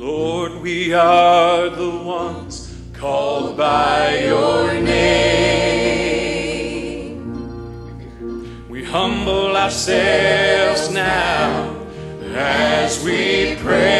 Lord, we are the ones called by your name. We humble ourselves now as we pray.